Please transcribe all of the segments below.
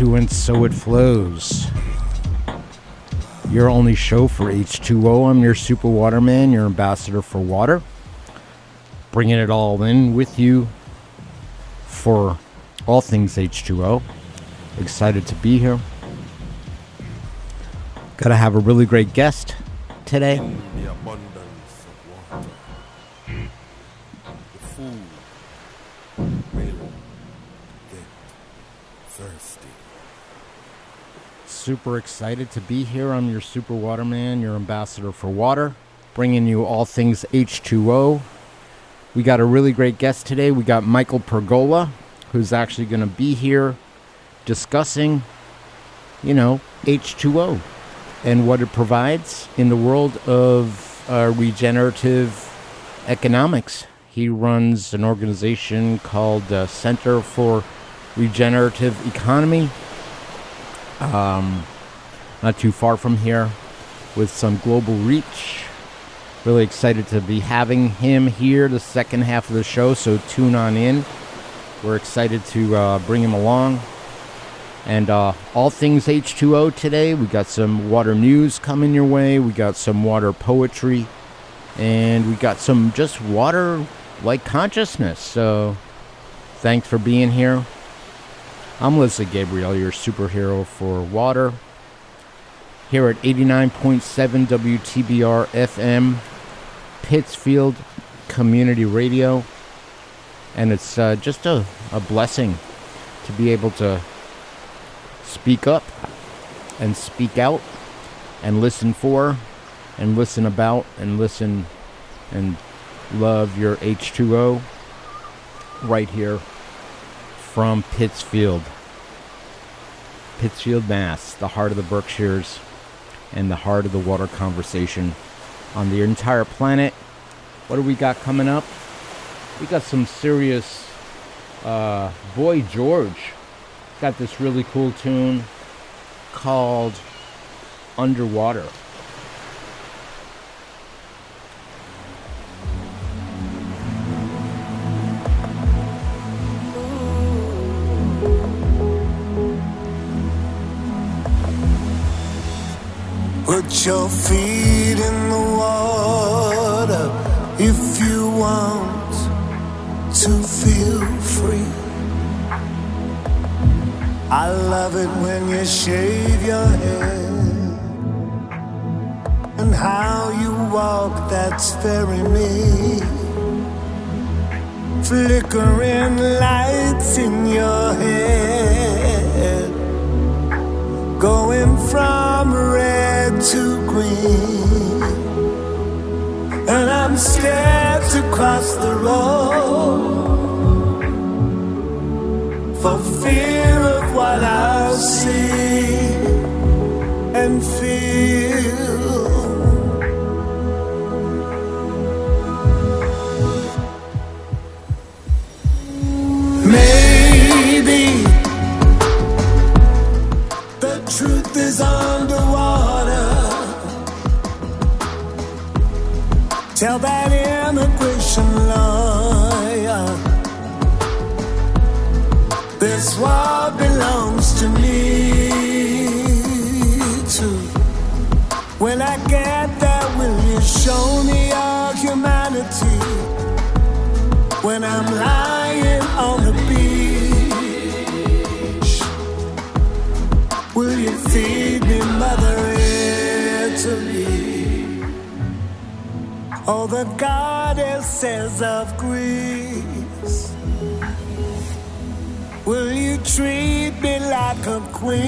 And So It Flows. Your only show for H2O. I'm your super waterman, your ambassador for water. Bringing it all in with you for all things H2O. Excited to be here. Gotta have a really great guest today. The abundance of water. The food will get thirsty. Super excited to be here. I'm your super waterman, your ambassador for water, bringing you all things H2O. We got a really great guest today. We got Michael Pergola, who's actually going to be here discussing, you know, H2O and what it provides in the world of uh, regenerative economics. He runs an organization called uh, Center for Regenerative Economy um, not too far from here, with some global reach. Really excited to be having him here the second half of the show, so tune on in. We're excited to uh, bring him along. And uh, all things H2O today. We got some water news coming your way, we got some water poetry, and we got some just water like consciousness. So thanks for being here. I'm Leslie Gabriel, your superhero for water. Here at 89.7 WTBR FM, Pittsfield Community Radio. And it's uh, just a, a blessing to be able to speak up and speak out and listen for and listen about and listen and love your H2O right here from Pittsfield. Pittsfield, Mass., the heart of the Berkshires and the heart of the water conversation on the entire planet. What do we got coming up? We got some serious. Uh, Boy George got this really cool tune called Underwater. Put your feet in the water if you want to feel free. I love it when you shave your head and how you walk, that's very me. Flickering lights in your head going from red to green. And I'm scared to cross the road for fear of what I'll see and feel. Tell that immigration lawyer this world belongs to me too. When I get there, will you show me Oh, the goddesses of Greece. Will you treat me like a queen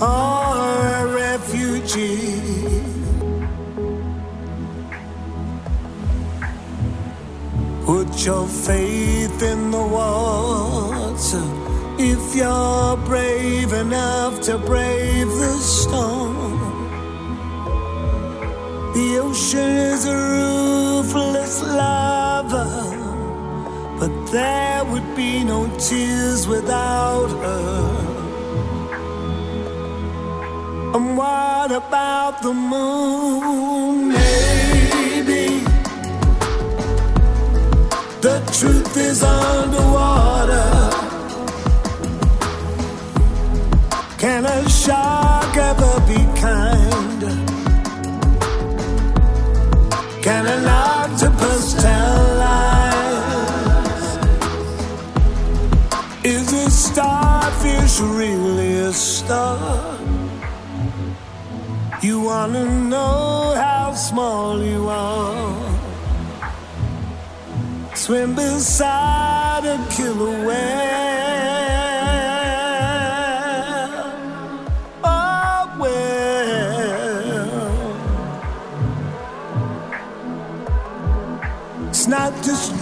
or a refugee? Put your faith in the water if you're brave enough to brave the storm. The ocean is a ruthless lava, but there would be no tears without her. And what about the moon? Maybe the truth is underwater. Can a shark ever be kind? Can an octopus tell lies? Is a starfish really a star? You wanna know how small you are? Swim beside a killer whale.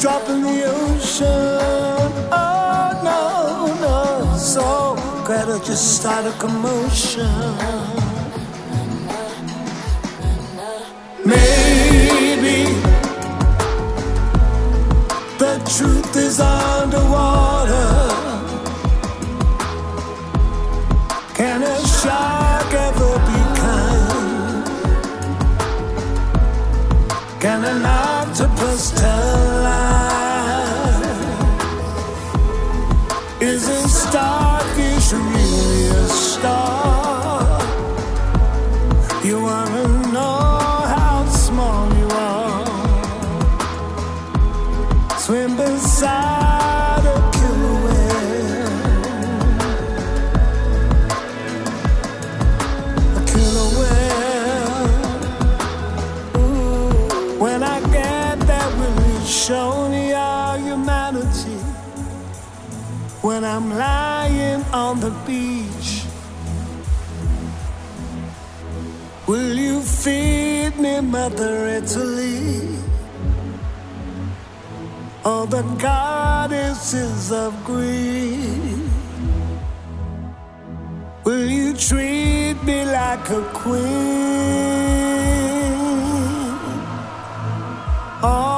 Drop in the ocean. Oh, no, no. So, Greta just start a commotion. Maybe the truth is underwater. Can a shark ever be kind? Can an octopus tell lies? Isn't starfish really a star? The beach. Will you feed me, Mother Italy? All the goddesses of Greece. Will you treat me like a queen or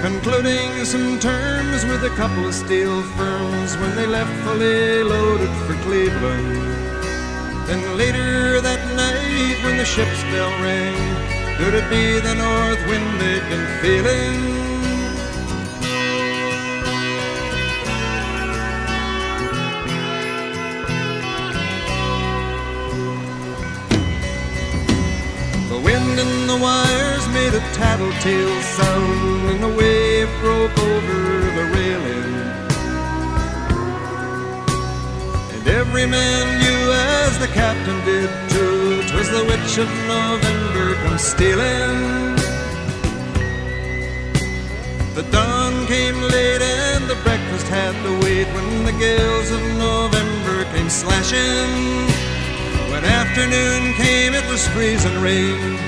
Concluding some terms with a couple of steel firms when they left fully loaded for Cleveland. Then later that night, when the ship's bell rang, could it be the north wind they'd been feeling? A tattletale sound, and the wave broke over the railing. And every man knew, as the captain did too, 'twas the witch of November come stealing. The dawn came late and the breakfast had to wait when the gales of November came slashing. When afternoon came, it was freezing rain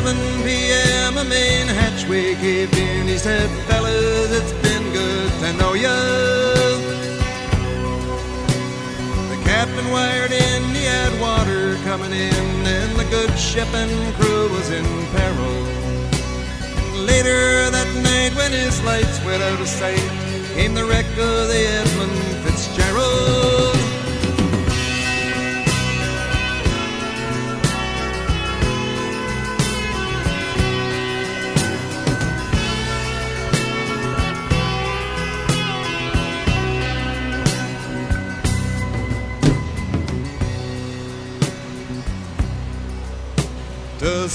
At 7 p.m., a main hatchway gave in. He said, Fellas, it's been good to know you. The captain wired in, he had water coming in, and the good ship and crew was in peril. Later that night, when his lights went out of sight, came the wreck of the Edmund Fitzgerald.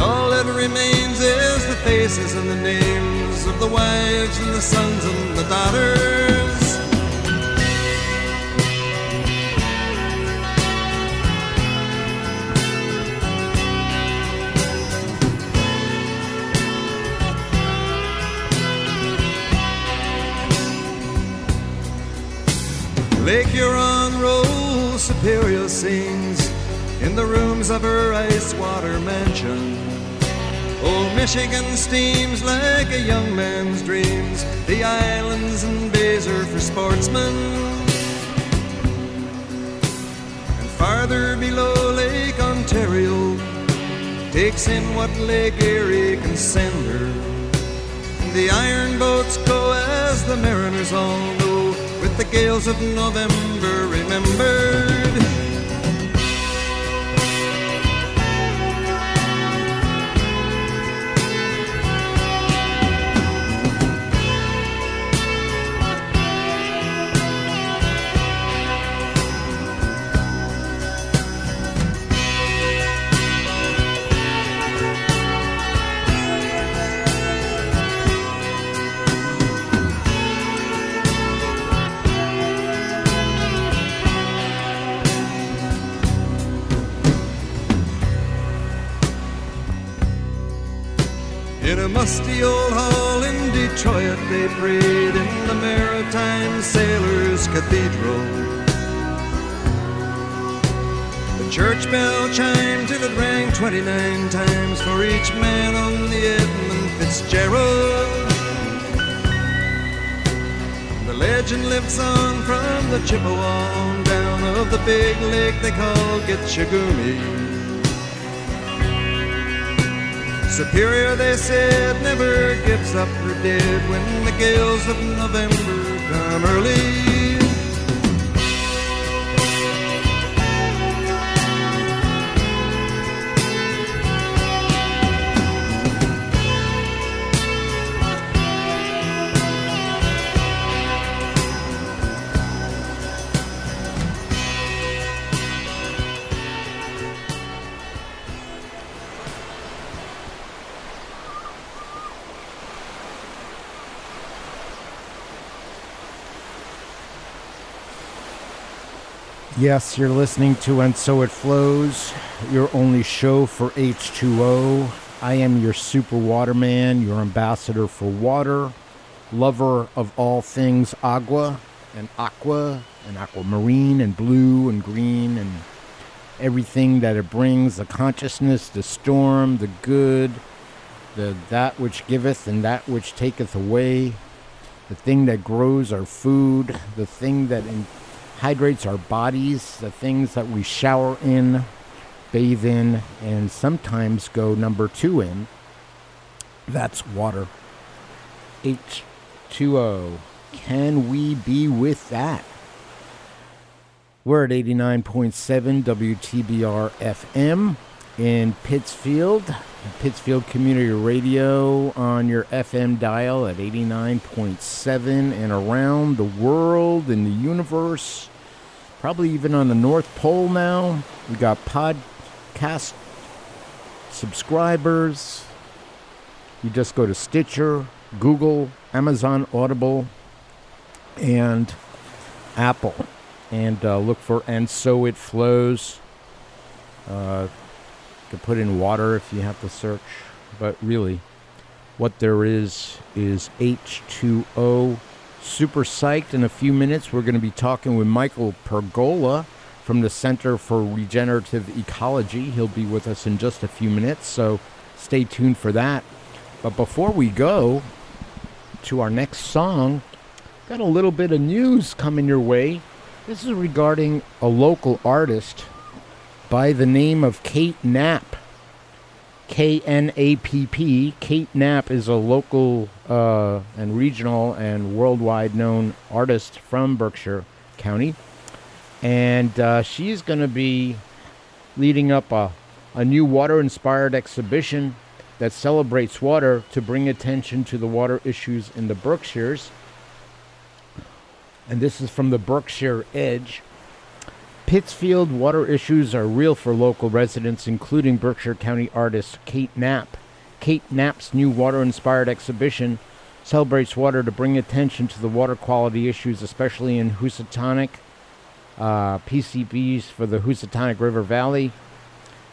All that remains is the faces and the names of the wives and the sons and the daughters. Lake Huron rolls, Superior sings in the rooms of her ice water mansion. Old Michigan steams like a young man's dreams. The islands and bays are for sportsmen. And farther below Lake Ontario takes in what Lake Erie can send her. The iron boats go as the mariners all know, with the gales of November remembered. Musty old hall in Detroit, they prayed in the Maritime Sailors Cathedral. The church bell chimed till it rang 29 times for each man on the Edmund Fitzgerald. The legend lives on from the Chippewa down of the big lake they call Gitche Gumee. Superior, they said, never gives up her dead when the gales of November come early. Yes, you're listening to And So It Flows, your only show for H2O. I am your super waterman, your ambassador for water. lover of all things agua and aqua and aquamarine and blue and green and everything that it brings the consciousness, the storm, the good, the that which giveth and that which taketh away, the thing that grows our food, the thing that in, hydrates our bodies, the things that we shower in, bathe in, and sometimes go number two in. That's water. H2O. Can we be with that? We're at 89.7 WTBR FM in Pittsfield, Pittsfield Community Radio on your FM dial at 89.7 and around the world in the universe, probably even on the North Pole now. We got podcast subscribers. You just go to Stitcher, Google, Amazon Audible, and Apple, and uh, look for "And So It Flows." Uh, can put in water if you have to search, but really, what there is is H2O. Super psyched. In a few minutes, we're going to be talking with Michael Pergola from the Center for Regenerative Ecology. He'll be with us in just a few minutes, so stay tuned for that. But before we go to our next song, got a little bit of news coming your way. This is regarding a local artist by the name of Kate Knapp. K N A P P. Kate Knapp is a local uh, and regional and worldwide known artist from Berkshire County. And uh, she's going to be leading up a, a new water inspired exhibition that celebrates water to bring attention to the water issues in the Berkshires. And this is from the Berkshire Edge. Pittsfield water issues are real for local residents, including Berkshire County artist Kate Knapp. Kate Knapp's new water inspired exhibition celebrates water to bring attention to the water quality issues, especially in Housatonic, uh, PCBs for the Housatonic River Valley,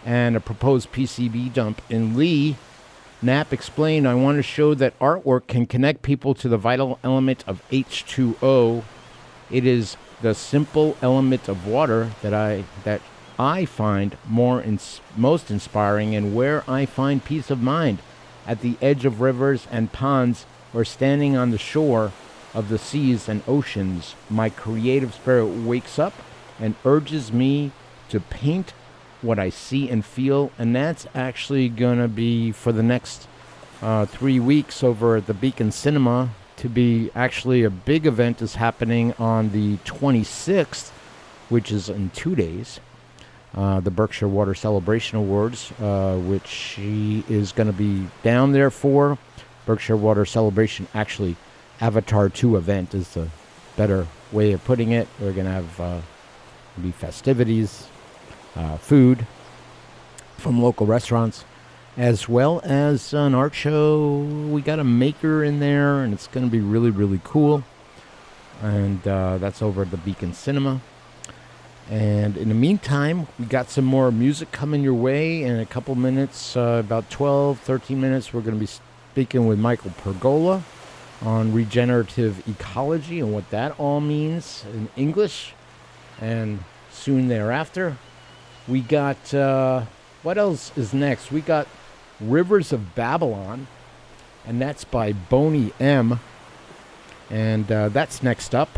and a proposed PCB dump in Lee. Knapp explained, I want to show that artwork can connect people to the vital element of H2O. It is the simple element of water that I that I find more ins- most inspiring and where I find peace of mind at the edge of rivers and ponds or standing on the shore of the seas and oceans. My creative spirit wakes up and urges me to paint what I see and feel and that's actually going to be for the next uh, three weeks over at the Beacon Cinema to be actually a big event is happening on the 26th, which is in two days. Uh, the Berkshire Water Celebration Awards, uh, which she is going to be down there for. Berkshire Water Celebration, actually, Avatar 2 event is the better way of putting it. We're going to have uh, be festivities, uh, food from local restaurants as well as an art show. We got a maker in there, and it's going to be really, really cool. And uh, that's over at the Beacon Cinema. And in the meantime, we got some more music coming your way. In a couple minutes, uh, about 12, 13 minutes, we're going to be speaking with Michael Pergola on regenerative ecology and what that all means in English. And soon thereafter, we got uh, what else is next? We got Rivers of Babylon, and that's by Boney M. And uh, that's next up.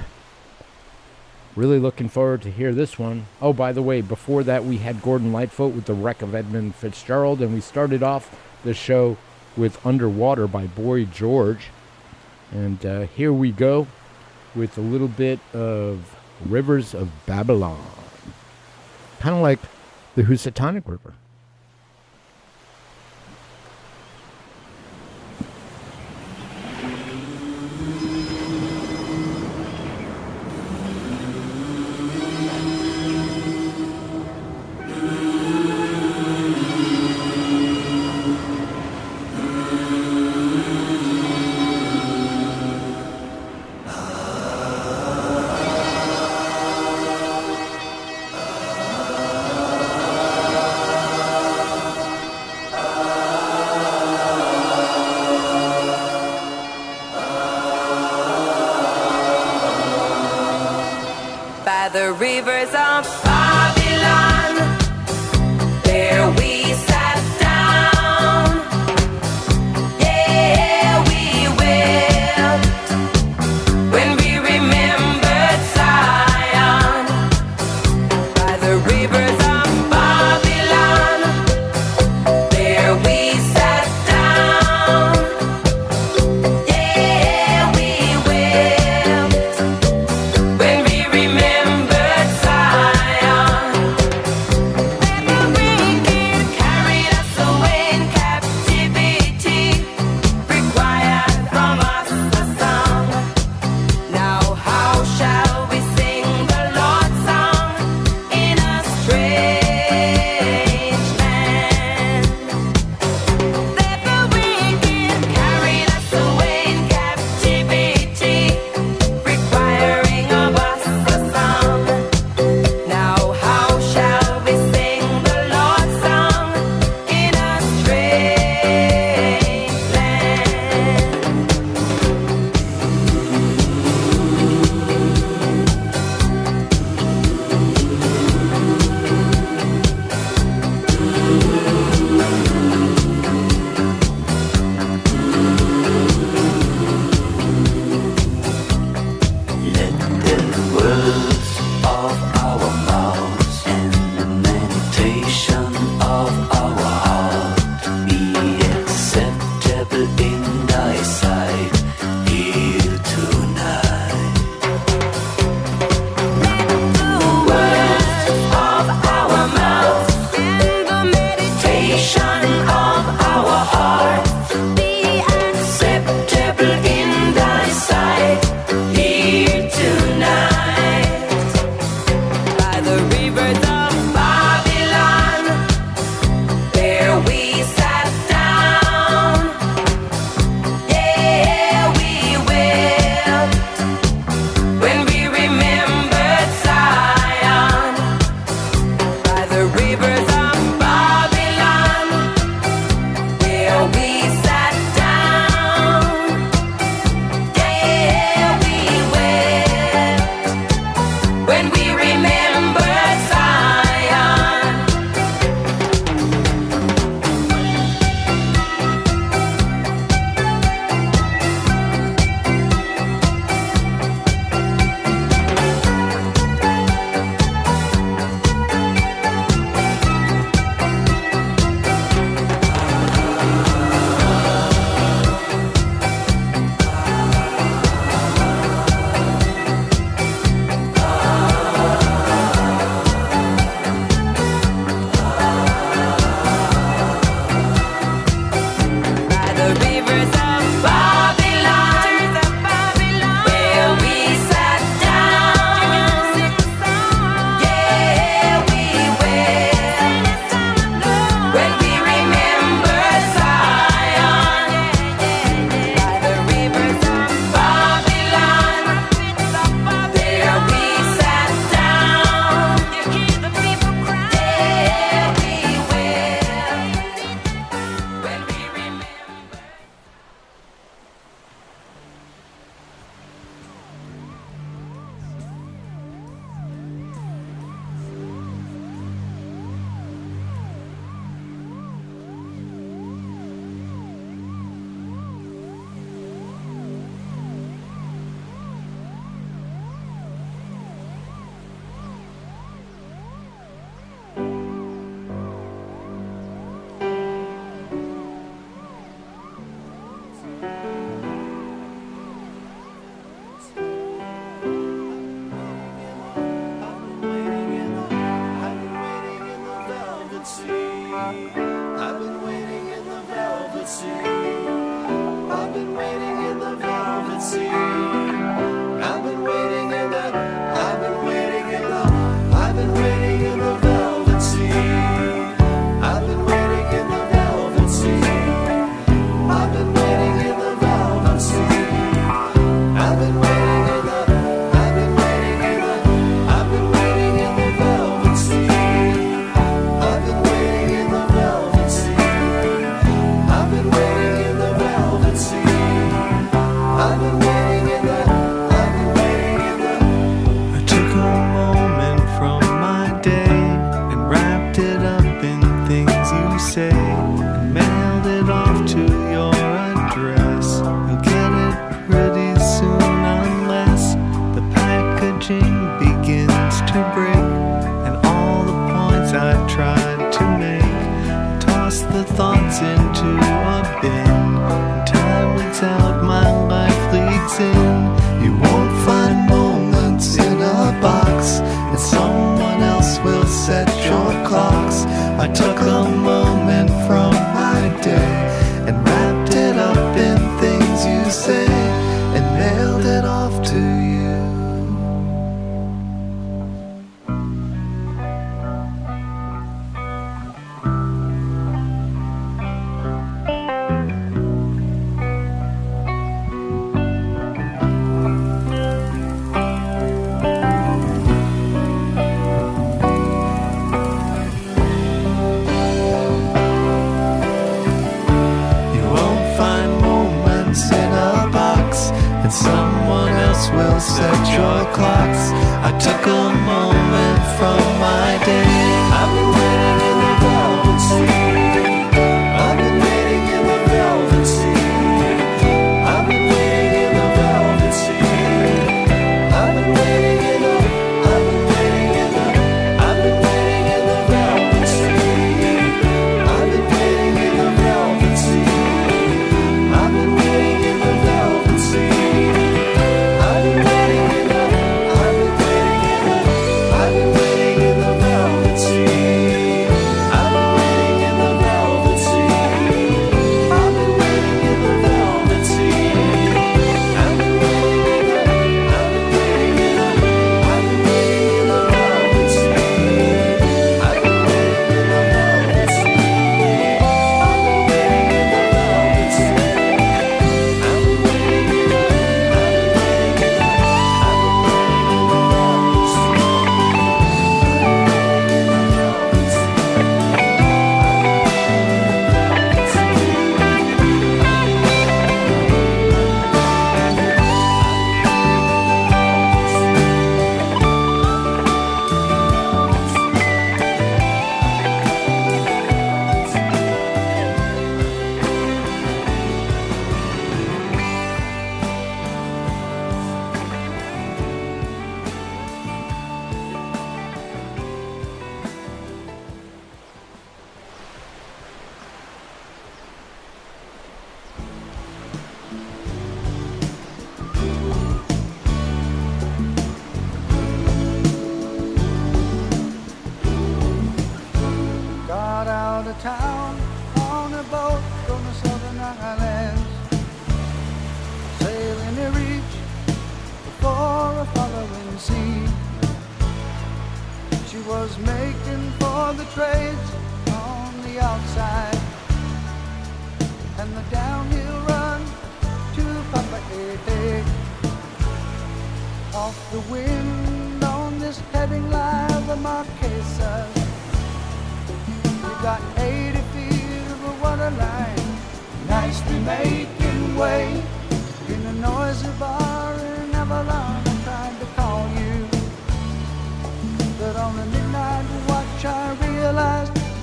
Really looking forward to hear this one. Oh, by the way, before that we had Gordon Lightfoot with the wreck of Edmund Fitzgerald, and we started off the show with Underwater by Boy George. And uh, here we go with a little bit of Rivers of Babylon. Kind of like the Housatonic River.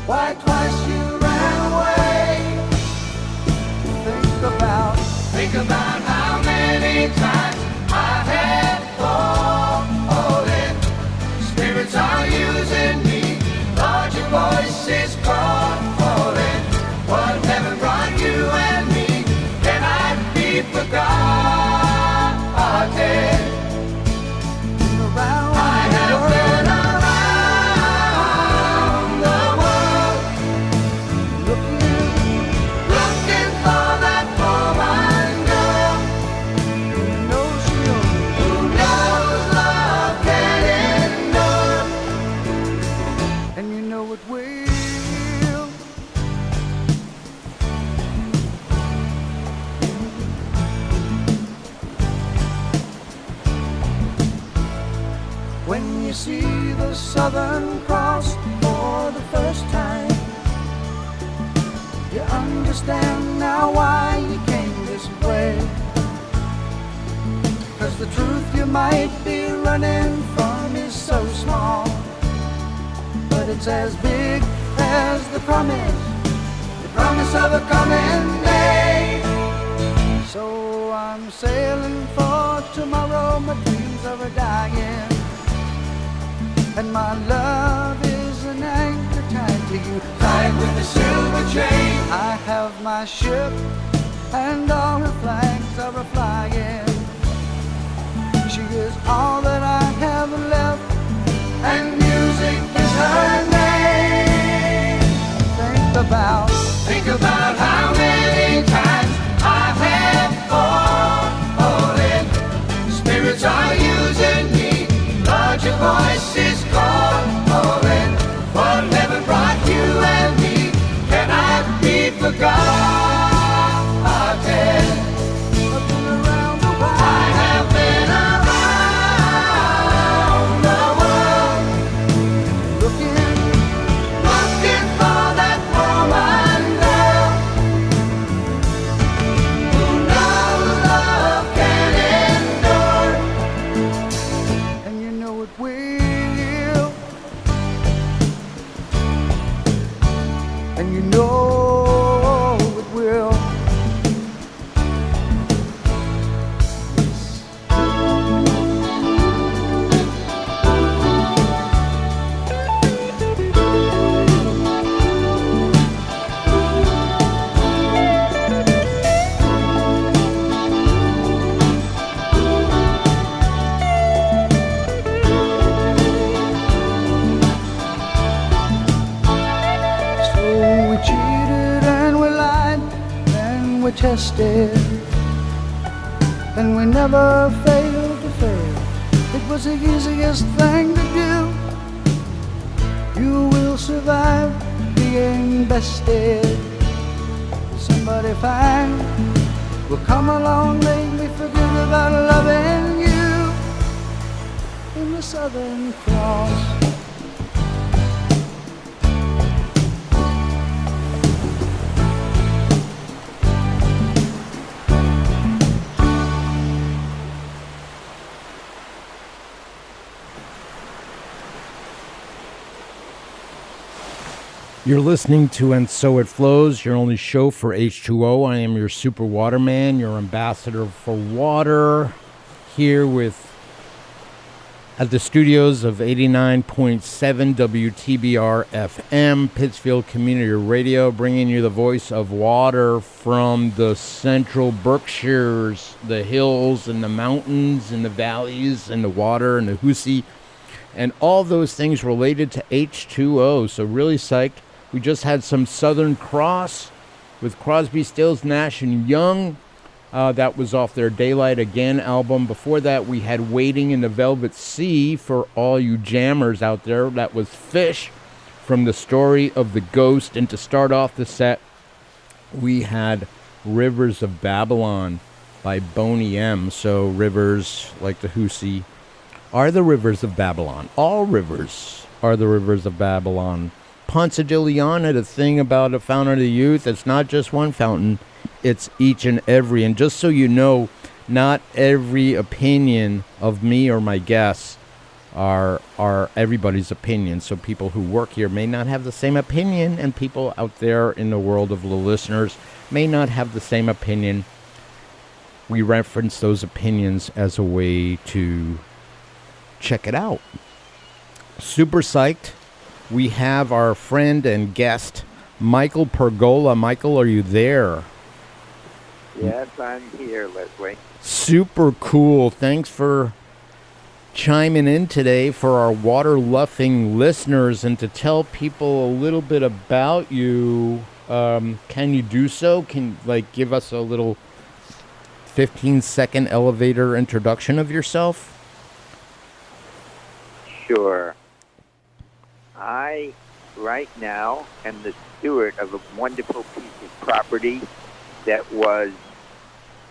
White, white. Southern Cross for the first time. You understand now why you came this way. Cause the truth you might be running from is so small. But it's as big as the promise, the promise of a coming day. So I'm sailing for tomorrow, my dreams are dying my love is an anchor tied to you, tied with a silver chain. I have my ship, and all her flags are a flying. She is all that I have left, and music is her name. Think about, think about You're listening to And So It Flows, your only show for H2O. I am your super waterman, your ambassador for water, here with at the studios of 89.7 WTBR FM, Pittsfield Community Radio, bringing you the voice of water from the central Berkshires, the hills and the mountains and the valleys and the water and the Hoosic and all those things related to H2O. So really psyched. We just had some Southern Cross with Crosby, Stills, Nash and Young. Uh, that was off their Daylight Again album. Before that, we had Wading in the Velvet Sea for all you jammers out there. That was Phish from the story of the ghost. And to start off the set, we had Rivers of Babylon by Boney M. So rivers like the Hoosic are the rivers of Babylon. All rivers are the rivers of Babylon. Ponce de Leon had a thing about a fountain of the youth. It's not just one fountain, it's each and every. And just so you know, not every opinion of me or my guests are are everybody's opinion. So people who work here may not have the same opinion, and people out there in the world of the listeners may not have the same opinion. We reference those opinions as a way to check it out. Super psyched. We have our friend and guest, Michael Pergola. Michael, are you there? Yes, I'm here, Leslie. Super cool. Thanks for chiming in today for our water luffing listeners and to tell people a little bit about you. Um, can you do so? Can like give us a little 15 second elevator introduction of yourself? Sure. I, right now, am the steward of a wonderful piece of property that was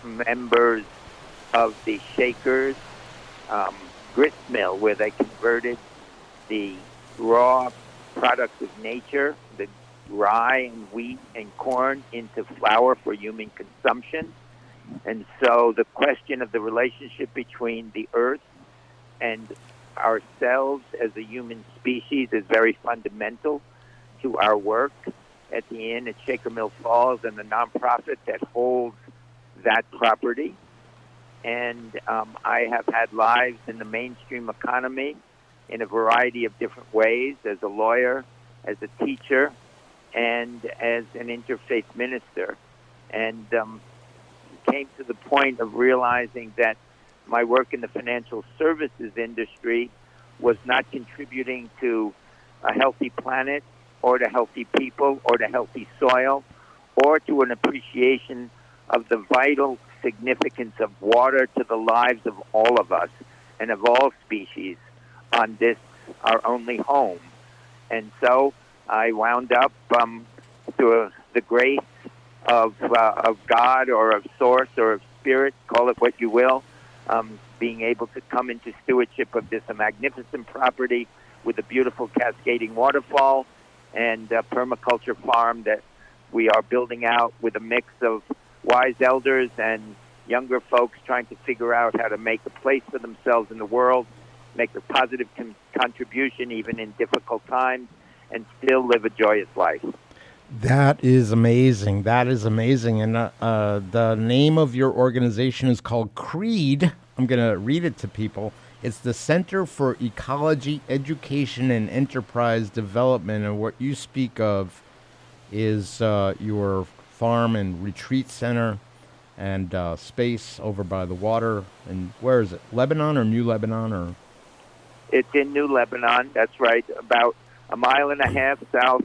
members of the Shakers um, grist mill, where they converted the raw products of nature, the rye and wheat and corn, into flour for human consumption. And so the question of the relationship between the earth and ourselves as a human species is very fundamental to our work at the inn at Shaker Mill Falls and the nonprofit that holds that property. And um, I have had lives in the mainstream economy in a variety of different ways as a lawyer, as a teacher, and as an interfaith minister. And um, came to the point of realizing that my work in the financial services industry was not contributing to a healthy planet or to healthy people or to healthy soil or to an appreciation of the vital significance of water to the lives of all of us and of all species on this, our only home. And so I wound up um, through the grace of, uh, of God or of Source or of Spirit, call it what you will, um, being able to come into stewardship of this magnificent property with a beautiful cascading waterfall and a permaculture farm that we are building out with a mix of wise elders and younger folks trying to figure out how to make a place for themselves in the world, make a positive con- contribution even in difficult times, and still live a joyous life. That is amazing. That is amazing. And uh, uh, the name of your organization is called CREED. I'm going to read it to people. It's the Center for Ecology, Education, and Enterprise Development. And what you speak of is uh, your farm and retreat center and uh, space over by the water. And where is it? Lebanon or New Lebanon or? It's in New Lebanon. That's right. About a mile and a half south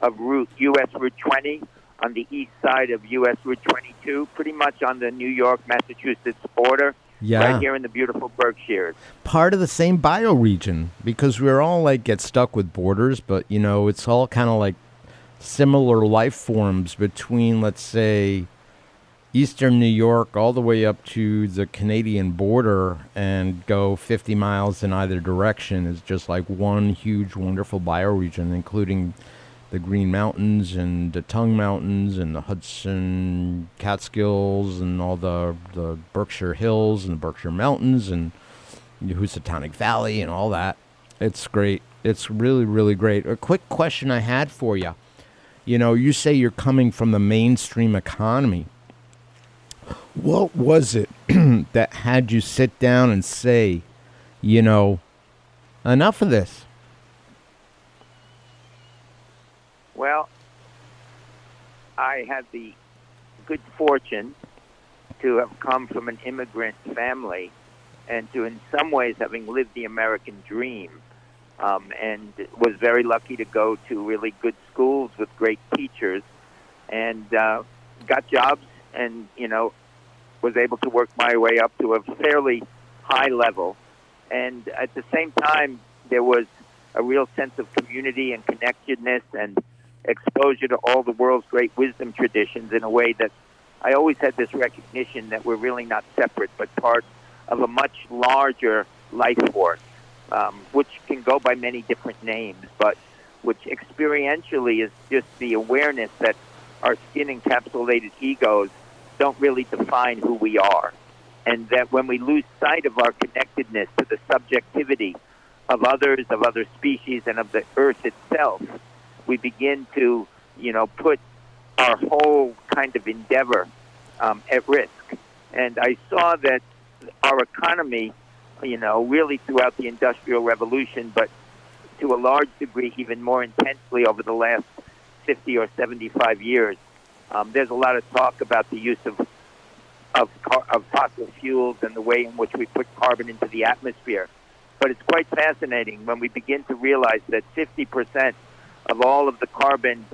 of Route US Route 20 on the east side of US Route 22, pretty much on the New York Massachusetts border. Yeah. Right here in the beautiful Berkshires. Part of the same bioregion because we're all like get stuck with borders, but you know, it's all kind of like similar life forms between, let's say, eastern New York all the way up to the Canadian border and go 50 miles in either direction is just like one huge, wonderful bioregion, including the Green Mountains and the Tongue Mountains and the Hudson Catskills and all the, the Berkshire Hills and the Berkshire Mountains and the Housatonic Valley and all that. It's great. It's really, really great. A quick question I had for you. You know, you say you're coming from the mainstream economy. What was it that had you sit down and say, you know, enough of this? Well, I had the good fortune to have come from an immigrant family and to, in some ways, having lived the American dream. Um, and was very lucky to go to really good schools with great teachers and uh, got jobs and, you know, was able to work my way up to a fairly high level. And at the same time, there was a real sense of community and connectedness and exposure to all the world's great wisdom traditions in a way that I always had this recognition that we're really not separate, but part of a much larger life force, um, which can go by many different names, but which experientially is just the awareness that our skin encapsulated egos don't really define who we are. And that when we lose sight of our connectedness to the subjectivity of others, of other species, and of the earth itself, we begin to, you know, put our whole kind of endeavor um, at risk. And I saw that our economy, you know, really throughout the Industrial Revolution, but to a large degree, even more intensely over the last 50 or 75 years, um, there's a lot of talk about the use of of, car- of fossil fuels and the way in which we put carbon into the atmosphere. But it's quite fascinating when we begin to realize that 50% of all of the carbon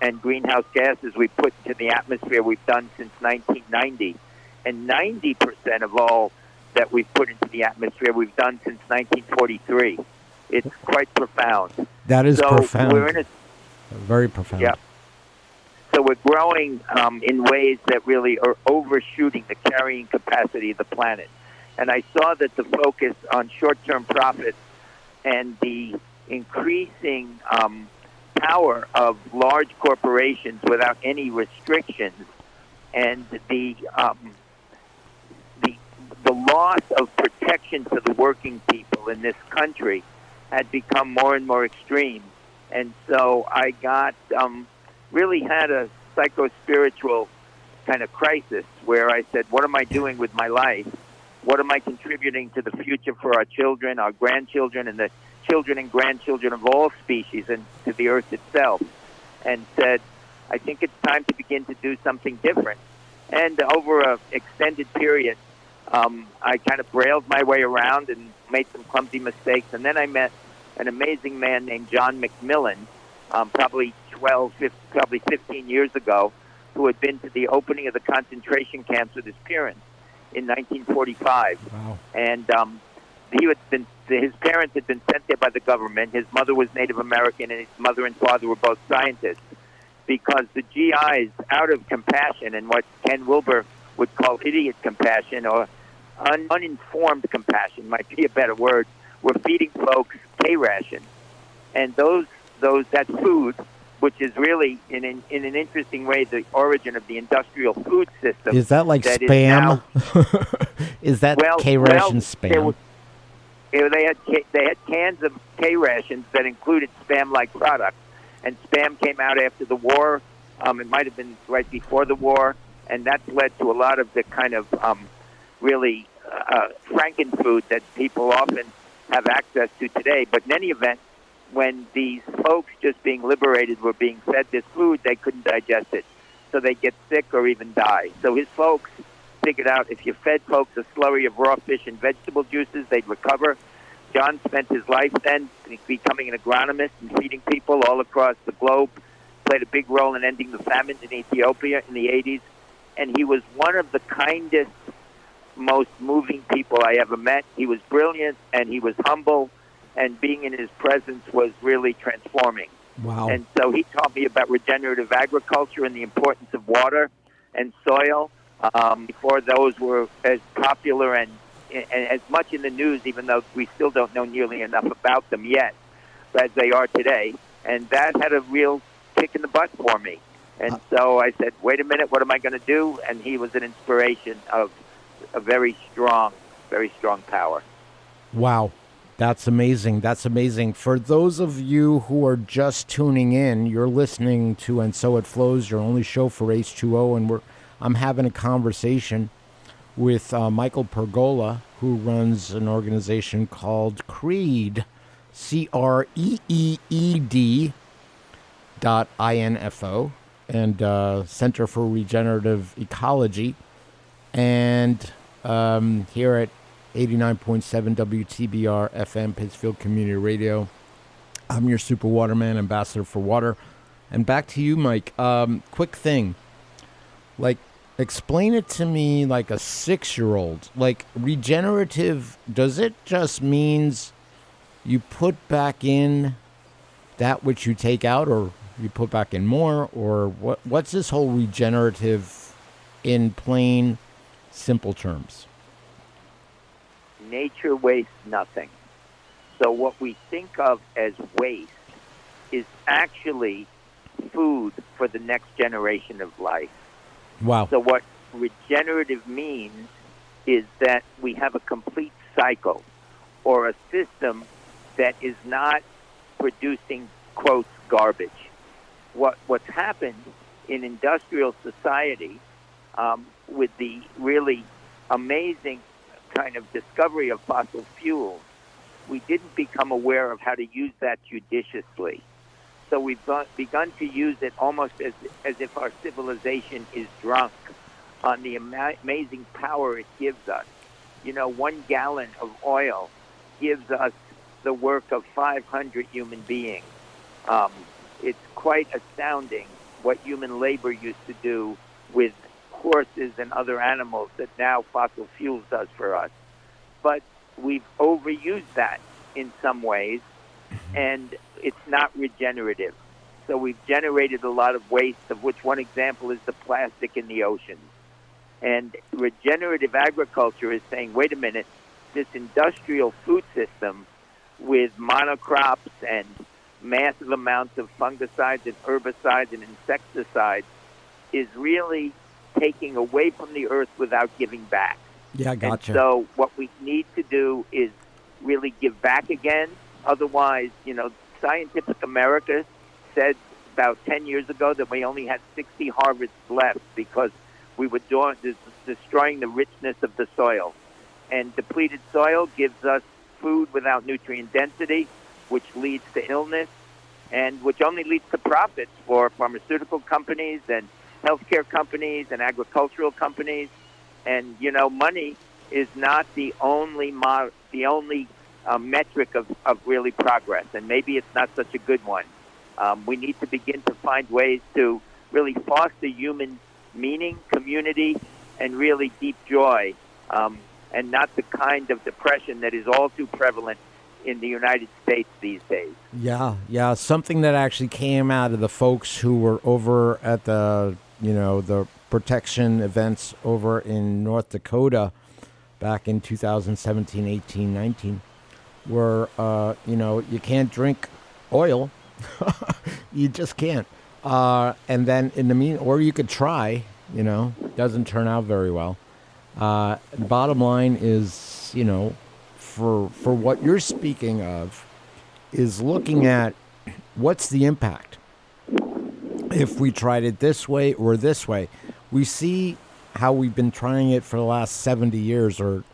and greenhouse gases we put into the atmosphere we've done since 1990, and 90% of all that we've put into the atmosphere we've done since 1943. It's quite profound. That is so profound. We're in a, Very profound. yeah. So we're growing um, in ways that really are overshooting the carrying capacity of the planet. And I saw that the focus on short-term profits and the increasing um, power of large corporations without any restrictions, and the um, the the loss of protection for the working people in this country had become more and more extreme. And so I got um, really had a psycho spiritual kind of crisis where I said, What am I doing with my life? What am I contributing to the future for our children, our grandchildren, and the children and grandchildren of all species and to the earth itself, and said, I think it's time to begin to do something different. And over a extended period, um, I kind of brailed my way around and made some clumsy mistakes. And then I met an amazing man named John McMillan, um, probably 12, 15, probably 15 years ago, who had been to the opening of the concentration camps with his parents in 1945. Wow. And um, he had been, his parents had been sent there by the government. His mother was Native American, and his mother and father were both scientists. Because the GIs, out of compassion and what Ken Wilber would call idiot compassion or un- uninformed compassion might be a better word, were feeding folks K rations, and those those that food, which is really in an, in an interesting way the origin of the industrial food system. Is that like that is spam? now- Is that well, K well, ration They, spam? You know, they had they had cans of K rations that included spam-like products, and spam came out after the war. Um, it might have been right before the war, and that's led to a lot of the kind of um, really uh, frankenfood that people often have access to today. But in any event, when these folks just being liberated were being fed this food, they couldn't digest it, so they get sick or even die. So his folks figured out if you fed folks a slurry of raw fish and vegetable juices, they'd recover. John spent his life then becoming an agronomist and feeding people all across the globe. Played a big role in ending the famine in Ethiopia in the 80s, and he was one of the kindest, most moving people I ever met. He was brilliant and he was humble, and being in his presence was really transforming. wow. And so he taught me about regenerative agriculture and the importance of water and soil. Um, before those were as popular and, and as much in the news, even though we still don't know nearly enough about them yet, as they are today. And that had a real kick in the butt for me. And so I said, wait a minute, what am I going to do? And he was an inspiration of a very strong, very strong power. Wow. That's amazing. That's amazing. For those of you who are just tuning in, you're listening to And So It Flows, your only show for H2O, and we're I'm having a conversation with uh, Michael Pergola, who runs an organization called Creed, C R E E E D dot I N F O, and uh, Center for Regenerative Ecology. And um, here at 89.7 WTBR FM, Pittsfield Community Radio. I'm your Super Waterman, ambassador for water. And back to you, Mike. Um, quick thing. Like, explain it to me like a six year old. Like, regenerative, does it just means you put back in that which you take out, or you put back in more? Or what? what's this whole regenerative in plain, simple terms? nature wastes nothing. So what we think of as waste is actually food for the next generation of life. Wow. So what regenerative means is that we have a complete cycle or a system that is not producing quotes garbage. What what's happened in industrial society um, with the really amazing kind of discovery of fossil fuels, we didn't become aware of how to use that judiciously. So we've begun to use it almost as, as if our civilization is drunk on the ama- amazing power it gives us. You know, one gallon of oil gives us the work of 500 human beings. Um, it's quite astounding what human labor used to do with horses and other animals that now fossil fuels does for us. But we've overused that in some ways, and it's not regenerative. So we've generated a lot of waste, of which one example is the plastic in the oceans. And regenerative agriculture is saying, wait a minute, this industrial food system with monocrops and massive amounts of fungicides and herbicides and insecticides is really taking away from the earth without giving back. Yeah, And so what we need to do is really give back again. Otherwise, you know, Scientific America said about 10 years ago that we only had 60 harvests left because we were doing, des- destroying the richness of the soil. And depleted soil gives us food without nutrient density, which leads to illness, and which only leads to profits for pharmaceutical companies and healthcare companies and agricultural companies. And you know, money is not the only mo- the only uh, metric of, of really progress, and maybe it's not such a good one. Um, we need to begin to find ways to really foster human meaning, community, and really deep joy, um, and not the kind of depression that is all too prevalent in the United States these days. Yeah, yeah, something that actually came out of the folks who were over at the, you know, the protection events over in North Dakota back in 2017, 18, 19 were uh, you know, you can't drink oil. you just can't. Uh, and then in the mean or you could try, you know, doesn't turn out very well. Uh, bottom line is, you know, for for what you're speaking of is looking at what's the impact if we tried it this way or this way. We see how we've been trying it for the last 70 years or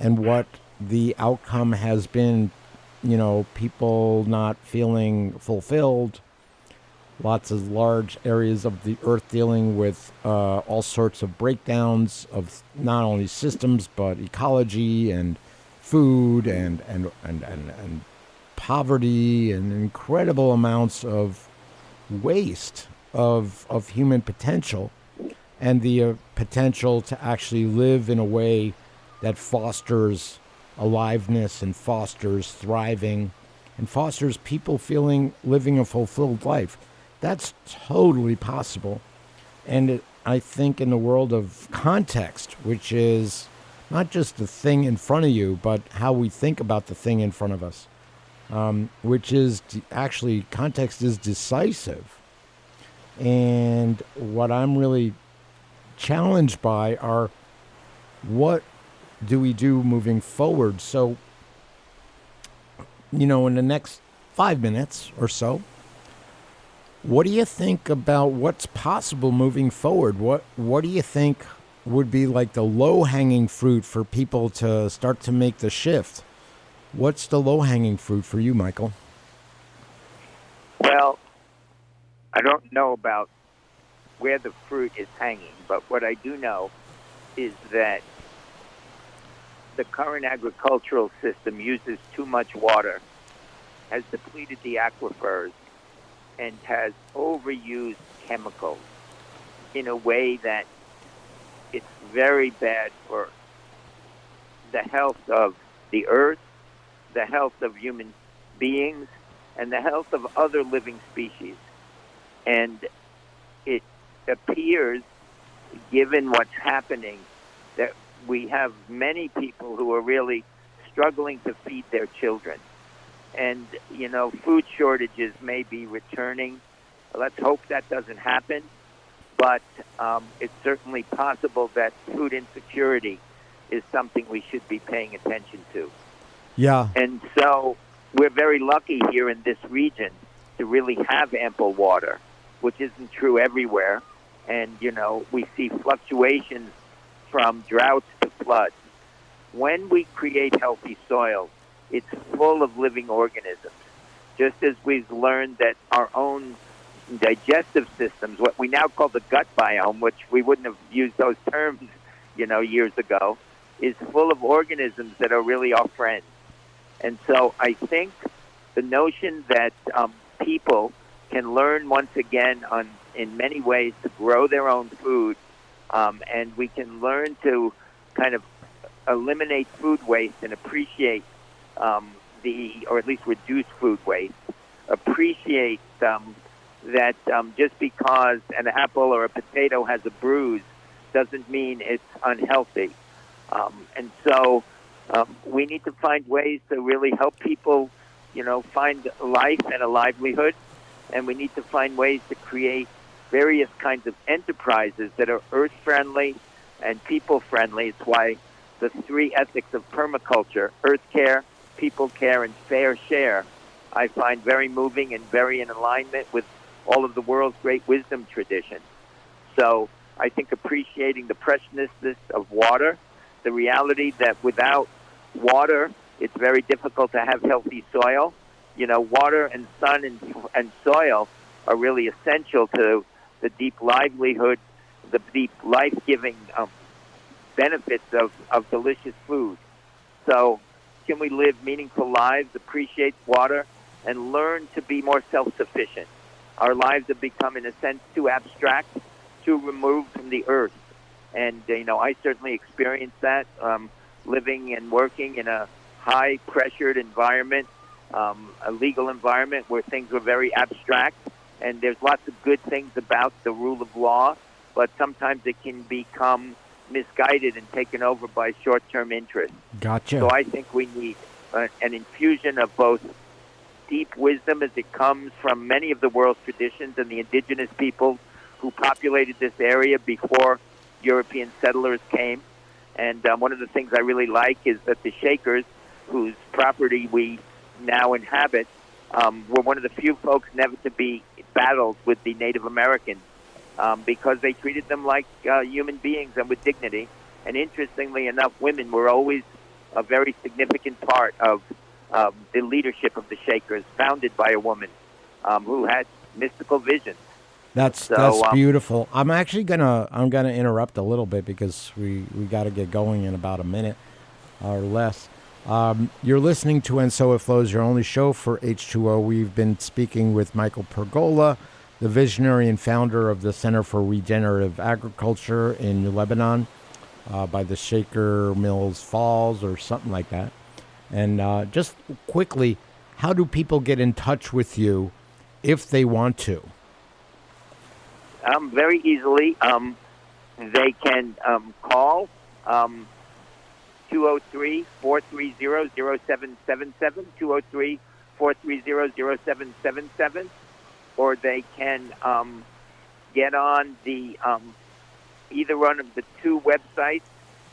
and what the outcome has been, you know, people not feeling fulfilled, lots of large areas of the earth dealing with uh, all sorts of breakdowns of not only systems but ecology and food and and and and, and poverty and incredible amounts of waste of of human potential and the uh, potential to actually live in a way that fosters aliveness and fosters thriving and fosters people feeling living a fulfilled life. That's totally possible. And it, I think in the world of context, which is not just the thing in front of you, but how we think about the thing in front of us, um, which is de- actually context is decisive. And what I'm really challenged by are what do we do moving forward? So, you know, in the next five minutes or so, what do you think about what's possible moving forward? What What do you think would be like the low hanging fruit for people to start to make the shift? What's the low hanging fruit for you, Michael? Well, I don't know about where the fruit is hanging, but what I do know is that the current agricultural system uses too much water, has depleted the aquifers, and has overused chemicals in a way that it's very bad for the health of the earth, the health of human beings, and the health of other living species. And it appears, given what's happening, we have many people who are really struggling to feed their children. And, you know, food shortages may be returning. Let's hope that doesn't happen. But um, it's certainly possible that food insecurity is something we should be paying attention to. Yeah. And so we're very lucky here in this region to really have ample water, which isn't true everywhere. And, you know, we see fluctuations from droughts to floods. When we create healthy soil, it's full of living organisms. Just as we've learned that our own digestive systems, what we now call the gut biome, which we wouldn't have used those terms, you know, years ago, is full of organisms that are really our friends. And so I think the notion that um, people can learn once again on in many ways to grow their own food um, and we can learn to kind of eliminate food waste and appreciate um, the, or at least reduce food waste. Appreciate um, that um, just because an apple or a potato has a bruise doesn't mean it's unhealthy. Um, and so um, we need to find ways to really help people, you know, find life and a livelihood. And we need to find ways to create various kinds of enterprises that are earth friendly and people friendly. It's why the three ethics of permaculture earth care, people care, and fair share I find very moving and very in alignment with all of the world's great wisdom traditions. So I think appreciating the preciousness of water, the reality that without water, it's very difficult to have healthy soil, you know, water and sun and, and soil are really essential to the deep livelihood, the deep life-giving um, benefits of, of delicious food. So, can we live meaningful lives, appreciate water, and learn to be more self-sufficient? Our lives have become, in a sense, too abstract, too removed from the earth. And, you know, I certainly experienced that um, living and working in a high pressured environment, um, a legal environment where things were very abstract. And there's lots of good things about the rule of law, but sometimes it can become misguided and taken over by short term interest. Gotcha. So I think we need a, an infusion of both deep wisdom as it comes from many of the world's traditions and the indigenous people who populated this area before European settlers came. And um, one of the things I really like is that the Shakers, whose property we now inhabit, um, were one of the few folks never to be battled with the Native Americans um, because they treated them like uh, human beings and with dignity. And interestingly enough, women were always a very significant part of um, the leadership of the Shakers, founded by a woman um, who had mystical visions. That's So, that's um, beautiful. I'm actually gonna I'm gonna interrupt a little bit because we we got to get going in about a minute or less. Um, you're listening to And So It Flows, your only show for H2O. We've been speaking with Michael Pergola, the visionary and founder of the Center for Regenerative Agriculture in Lebanon uh, by the Shaker Mills Falls or something like that. And uh, just quickly, how do people get in touch with you if they want to? um, very easily. Um, they can um, call um, 203-430-0777, 203-430-0777, or they can um, get on the um, either one of the two websites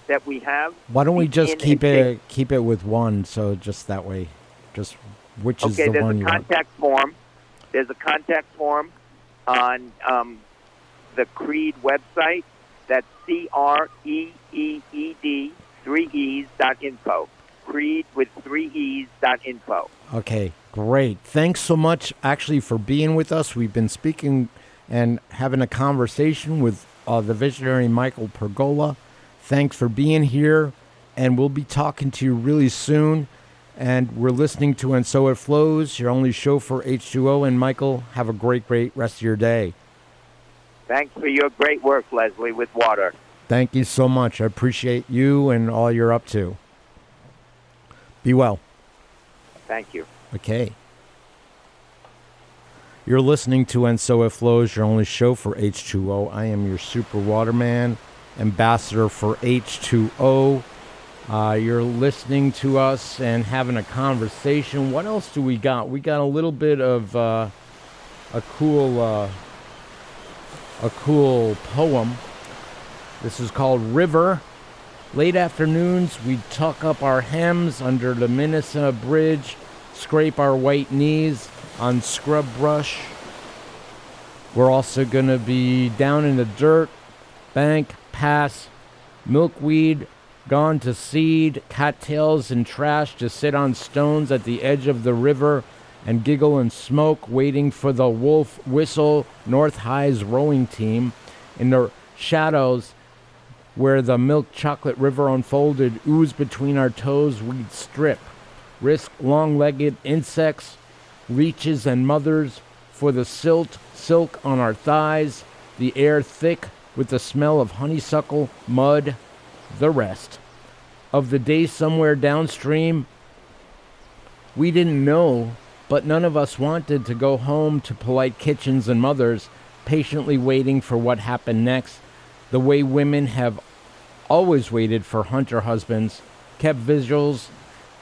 that we have. Why don't we just keep a- it keep it with one? So just that way, just which is Okay, the there's one a you want? contact form. There's a contact form on um, the Creed website. That's C R E E E D three E's dot info. Creed with three E's dot info. Okay, great. Thanks so much, actually, for being with us. We've been speaking and having a conversation with uh, the visionary Michael Pergola. Thanks for being here, and we'll be talking to you really soon. And we're listening to And So It Flows, your only show for H2O. And Michael, have a great, great rest of your day. Thanks for your great work, Leslie, with water. Thank you so much. I appreciate you and all you're up to. Be well. Thank you. Okay. You're listening to And So It Flows, your only show for H2O. I am your super waterman, ambassador for H2O. Uh, you're listening to us and having a conversation. What else do we got? We got a little bit of uh, a cool, uh, a cool poem. This is called River. Late afternoons, we tuck up our hems under the Minnesota Bridge, scrape our white knees on scrub brush. We're also going to be down in the dirt, bank, pass, milkweed, gone to seed, cattails and trash to sit on stones at the edge of the river and giggle and smoke, waiting for the wolf whistle North High's rowing team. In the shadows, where the milk chocolate river unfolded, ooze between our toes, we'd strip. Risk long legged insects, leeches, and mothers for the silt, silk on our thighs, the air thick with the smell of honeysuckle, mud, the rest. Of the day somewhere downstream, we didn't know, but none of us wanted to go home to polite kitchens and mothers, patiently waiting for what happened next the way women have always waited for hunter husbands, kept vigils,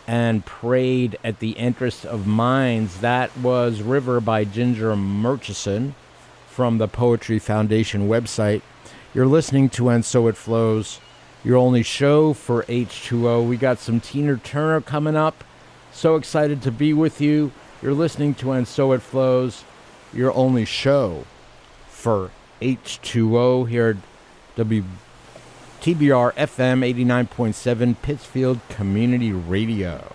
and prayed at the entrance of mines. That was River by Ginger Murchison from the Poetry Foundation website. You're listening to And So It Flows, your only show for H2O. We got some Tina Turner coming up. So excited to be with you. You're listening to And So It Flows, your only show for H2O here WTBR FM 89.7 Pittsfield Community Radio.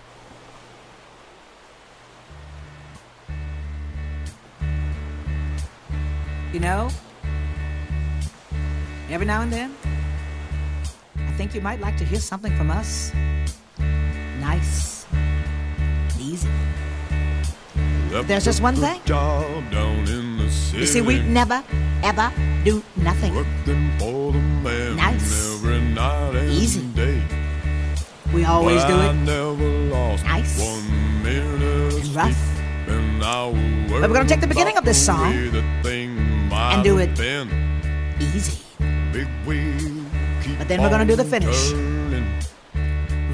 You know, every now and then, I think you might like to hear something from us. Nice, easy. There's just one thing. You see, we never, ever do nothing. nice. Easy. We always do it. nice. and rough. but we're going to take the beginning of this song and do it easy. But then we're going to do the finish.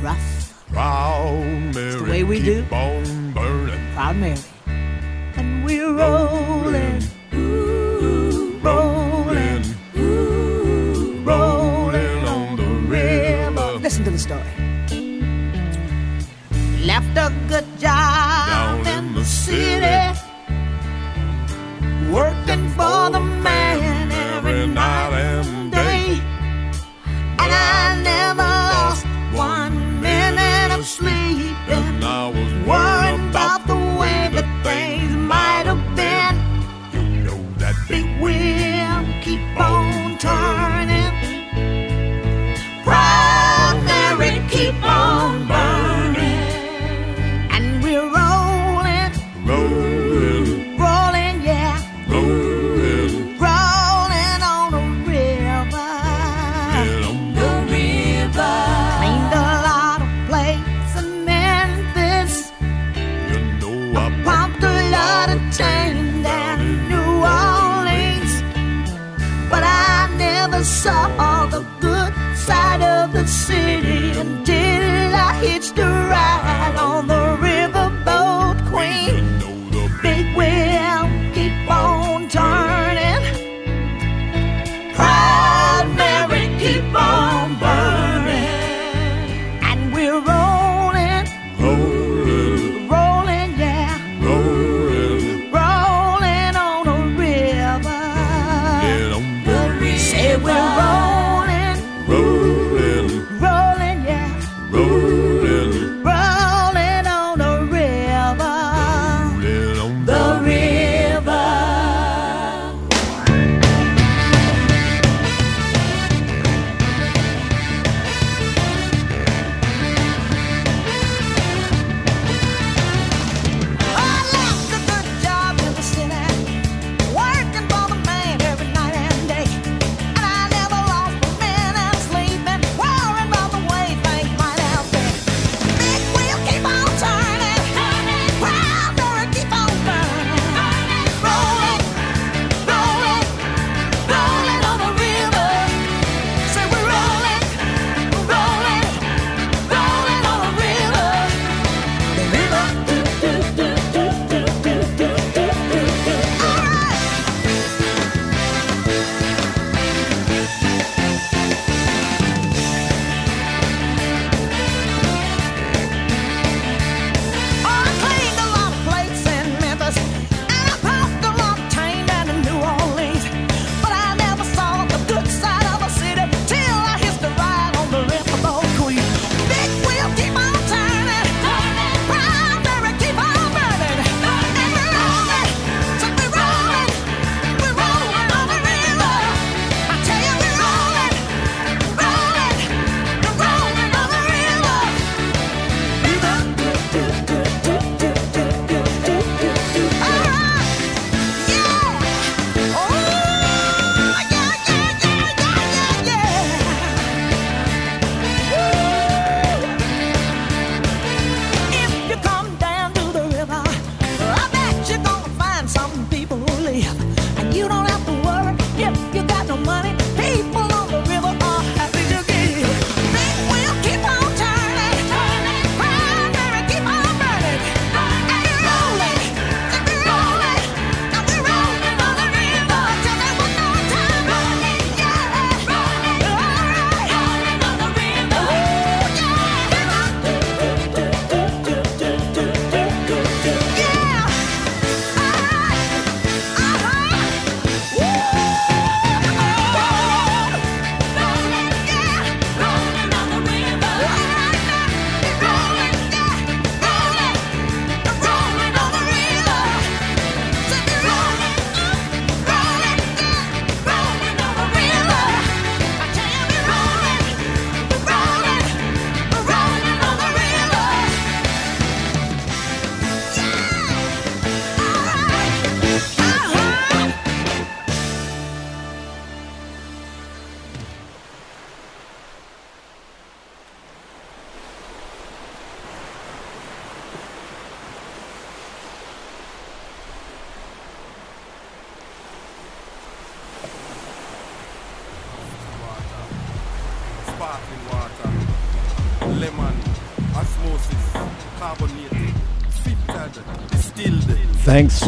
Rough. Proud Mary, the way we do. Proud Mary. And we're rolling. a good job Down in the city, working for the oh,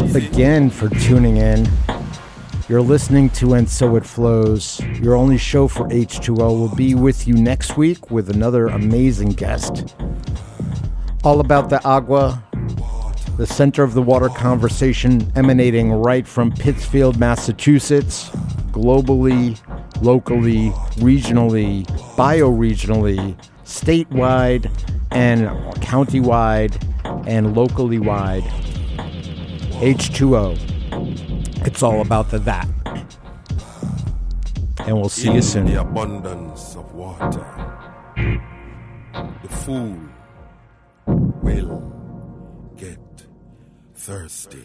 again for tuning in. You're listening to And So It Flows. Your only show for H2O will be with you next week with another amazing guest. All about the agua, the center of the water conversation emanating right from Pittsfield, Massachusetts, globally, locally, regionally, bioregionally, statewide, and countywide, and locally wide. H2O. It's all about the that. And we'll see you soon. the abundance of water, the fool will get thirsty.